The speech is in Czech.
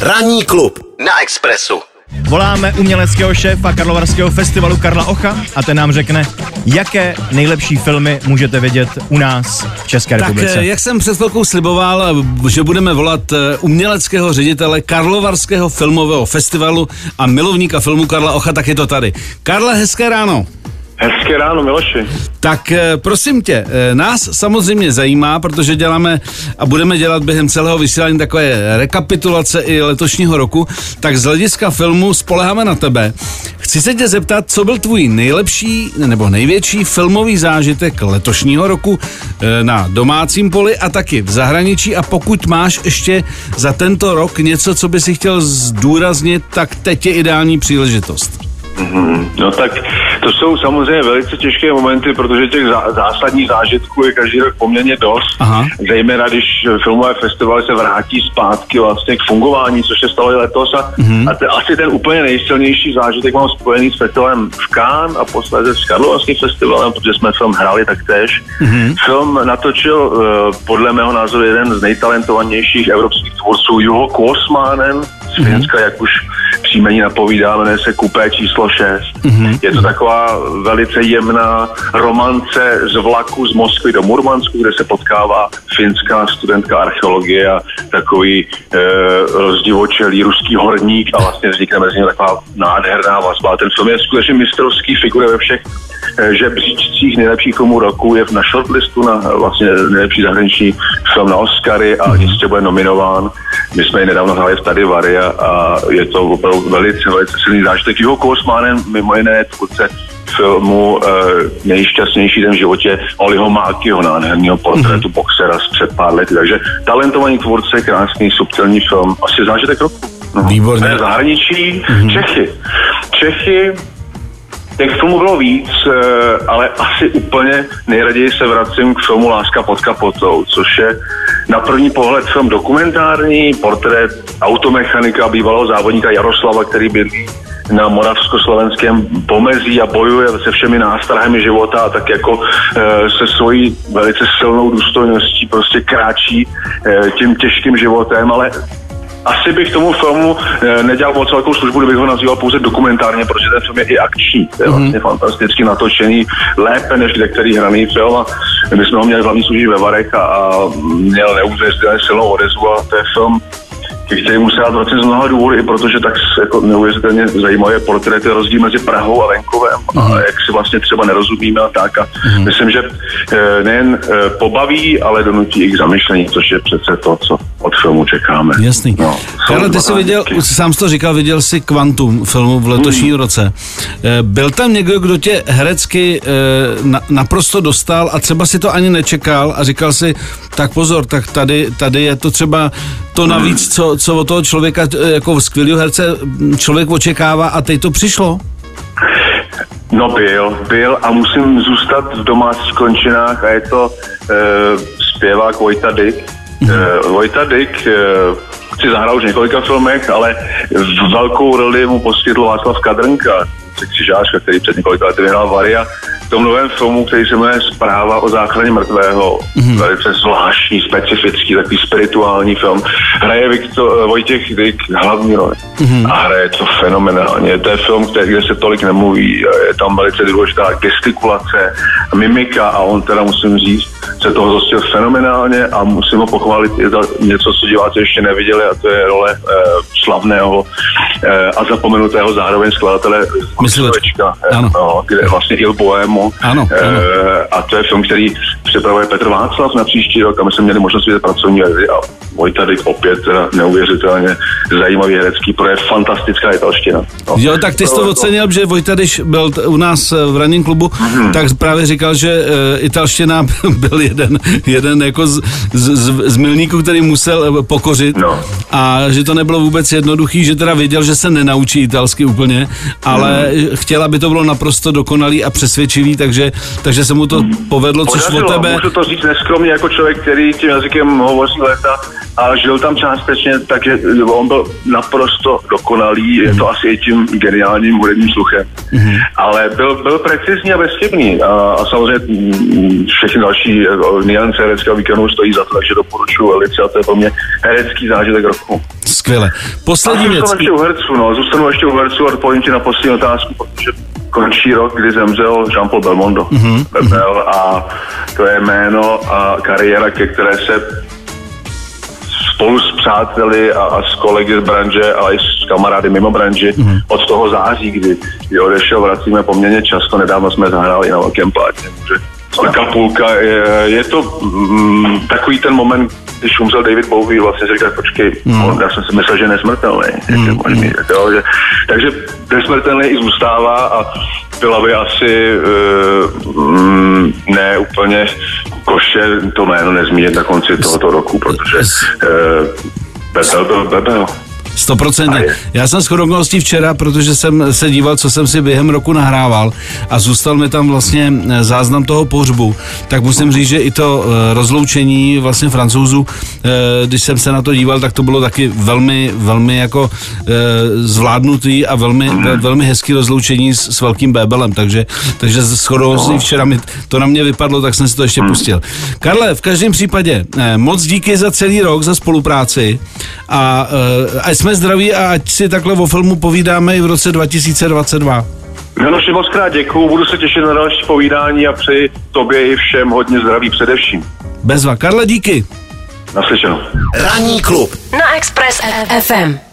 Ranní klub na Expressu. Voláme uměleckého šéfa Karlovarského festivalu Karla Ocha a ten nám řekne, jaké nejlepší filmy můžete vidět u nás v České Tak republice. eh, jak jsem před chvilkou sliboval, že budeme volat eh, uměleckého ředitele Karlovarského filmového festivalu a milovníka filmu Karla Ocha, tak je to tady. Karle, hezké ráno. Hezké ráno, Miloši. Tak eh, prosím tě, eh, nás samozřejmě zajímá, protože děláme a budeme dělat během celého vysílání takové rekapitulace i letošního roku, tak z hlediska filmu spoleháme na tebe. Chci se tě zeptat, co byl tvůj nejlepší nebo největší filmový zážitek letošního roku eh, na domácím poli a taky v zahraničí a pokud máš ještě za tento rok něco, co by si chtěl zdůraznit, tak teď je ideální příležitost. No tak to jsou samozřejmě velice těžké momenty, protože těch zá, zásadních zážitků je každý rok poměrně dost. Aha. Zejména když filmové festivaly se vrátí zpátky vlastně k fungování, což se stalo i letos. A, a te, asi ten úplně nejsilnější zážitek mám spojený s festivalem v Cannes a posledně s Karlovarským festivalem, protože jsme film hráli taktéž. Film natočil uh, podle mého názoru jeden z nejtalentovanějších evropských tvůrců Juho Kuosmanen z Finska, jak už příjmení napovídá, jmenuje se Kupé číslo 6. Mm-hmm. Je to taková velice jemná romance z vlaku z Moskvy do Murmansku, kde se potkává finská studentka archeologie a takový e, rozdivočelý ruský horník a vlastně vznikne mezi nimi taková nádherná vazba. Ten film je skutečně mistrovský, figuruje ve všech eh, žebříčcích nejlepších filmů roku, je na shortlistu na eh, vlastně nejlepší zahraniční film na Oscary a jistě bude nominován. My jsme ji nedávno hráli v Tady Vary a, je to opravdu velice, velice silný zážitek. Juho Kousmanen, mimo jiné, je tvůrce filmu uh, Nejšťastnější den v životě Oliho Mákyho, nádherného portrétu mm-hmm. boxera z před pár lety. Takže talentovaný tvůrce, krásný, subtilní film. Asi zážitek roku. No. Výborně. Ne, zahraničí, mm-hmm. Čechy. Čechy Těch filmů bylo víc, eh, ale asi úplně nejraději se vracím k filmu Láska pod kapotou, což je na první pohled film dokumentární, portrét automechanika bývalého závodníka Jaroslava, který bydlí na moravskoslovenském pomezí a bojuje se všemi nástrahami života a tak jako e, se svojí velice silnou důstojností prostě kráčí e, tím těžkým životem, ale asi bych tomu filmu e, nedělal moc velkou službu, kdybych ho nazýval pouze dokumentárně, protože ten film je i akční. Je Mhm. vlastně fantasticky natočený, lépe než kde který hraný film. A my jsme ho měli hlavní služí ve Varech a, a měl neuvěřitelně silnou odezvu a to je film, kterému se dá vracet z mnoha důvodů, i protože tak jako neuvěřitelně zajímavé portréty rozdíl mezi Prahou a venkovem a jak si vlastně třeba nerozumíme a tak. A myslím, že e, nejen e, pobaví, ale donutí i k zamyšlení, což je přece to, co od filmu čekáme. Jasný. No, Karle, ty jsi viděl, sám jsi to říkal, viděl jsi Quantum filmu v letošním Hmm. roce. Eh, Byl tam někdo, kdo tě herecky eh, na, naprosto dostal a třeba si to ani nečekal a říkal si, tak pozor, tak tady, tady je to třeba to Hmm. navíc, co, co od toho člověka eh, jako skvělého herce mm, člověk očekává a teď to přišlo? No byl, byl a musím zůstat v domácích končinách a je to e, zpěvák Vojta Dyk. E, Vojta Dyk e, si zahrál už několika filmech, ale v velkou roli mu poskytl Václav Kadrnka, křižářka, který před několika lety vyhrál Varia. V tom novém filmu, který se jmenuje Zpráva o záchraně mrtvého, mm-hmm. velice zvláštní, specifický, takový spirituální film. Hraje Viktor, Vojtěch Dyk hlavní roli. Mm-hmm. A hraje to fenomenálně. To je film, který, kde se tolik nemluví. Je tam velice důležitá gestikulace, mimika a on teda musím říct, se toho zhostil fenomenálně a musím ho pochválit. Je to něco, co diváci ještě neviděli a to je role eh, slavného eh, a zapomenutého zároveň skladatele Myslivečka. eh, no, kde vlastně Il Boemo. Ano, ano. Eh, a to je film, který připravuje Petr Václav na příští rok a my jsme měli možnost vidět pracovní verzi a Vojta Dyk opět teda neuvěřitelně zajímavý herecký projev, fantastická italština. No. Jo, tak ty jsi to ocenil, že Vojta, když byl u nás eh, v ranním klubu, Mhm. tak právě říkal, že uh, italština byl jeden, jeden jako z, z, z, z milníků, který musel eh, pokořit No. a že to nebylo vůbec jednoduchý, že teda věděl, že se nenaučí italsky úplně, ale Mhm. chtěl, aby to bylo naprosto dokonalý a přesvědčivý, takže, takže se mu to povedlo, což o. Tebe... můžu to říct neskromně jako člověk, který tím jazykem hovoří léta a žil tam částečně, takže on byl naprosto dokonalý, je to asi i tím geniálním hudebním sluchem. Ale byl, byl precizní a bezchybný a, a samozřejmě mm, všechny další eh, niance hereckého výkonu stojí za to, takže doporučuji velice a to je pro mě herecký zážitek roku. Skvěle. Poslední A věc. zůstanu ještě u herců, no, zůstanu ještě u herců a odpovím ti na poslední otázku, protože končí rok, kdy zemřel Jean-Paul Belmondo. Mm-hmm. Bebel a to je jméno a kariéra, ke které se spolu s přáteli a, a s kolegy z branže, ale i s kamarády mimo branži mm-hmm. od toho září, kdy, kdy odešel, vracíme poměrně často, nedávno jsme zahráli na velkém plátně. Takže velká půlka, je, je to mm, takový ten moment, když umřel David Bowie, vlastně si říkal, počkej, mm. on, já jsem si myslel, že je nesmrtelný. Mm. Možný, jo, že, takže nesmrtelný i zůstává a byla by asi uh, mm, ne úplně koše to jméno nezmínit na konci tohoto roku, protože uh, Bebel byl Bebel. Stoprocentně. Já jsem s včera, protože jsem se díval, co jsem si během roku nahrával a zůstal mi tam vlastně eh, záznam toho pohřbu, tak musím říct, že i to eh, rozloučení vlastně francouzů, eh, když jsem se na to díval, tak to bylo taky velmi, velmi jako zvládnutý a velmi, velmi hezký rozloučení s, s velkým bébelem, takže, takže s okolností včera mi to na mě vypadlo, tak jsem si to ještě pustil. Karle, v každém případě moc díky za celý rok, za spolupráci a, a jsme zdraví a ať si takhle o filmu povídáme i v roce 2022. Janoši, moc krát děkuju, budu se těšit na další povídání a přeji tobě i všem hodně zdraví především. Bezva. Karle, díky. Naslyšenou. Ranní klub Na Express FM.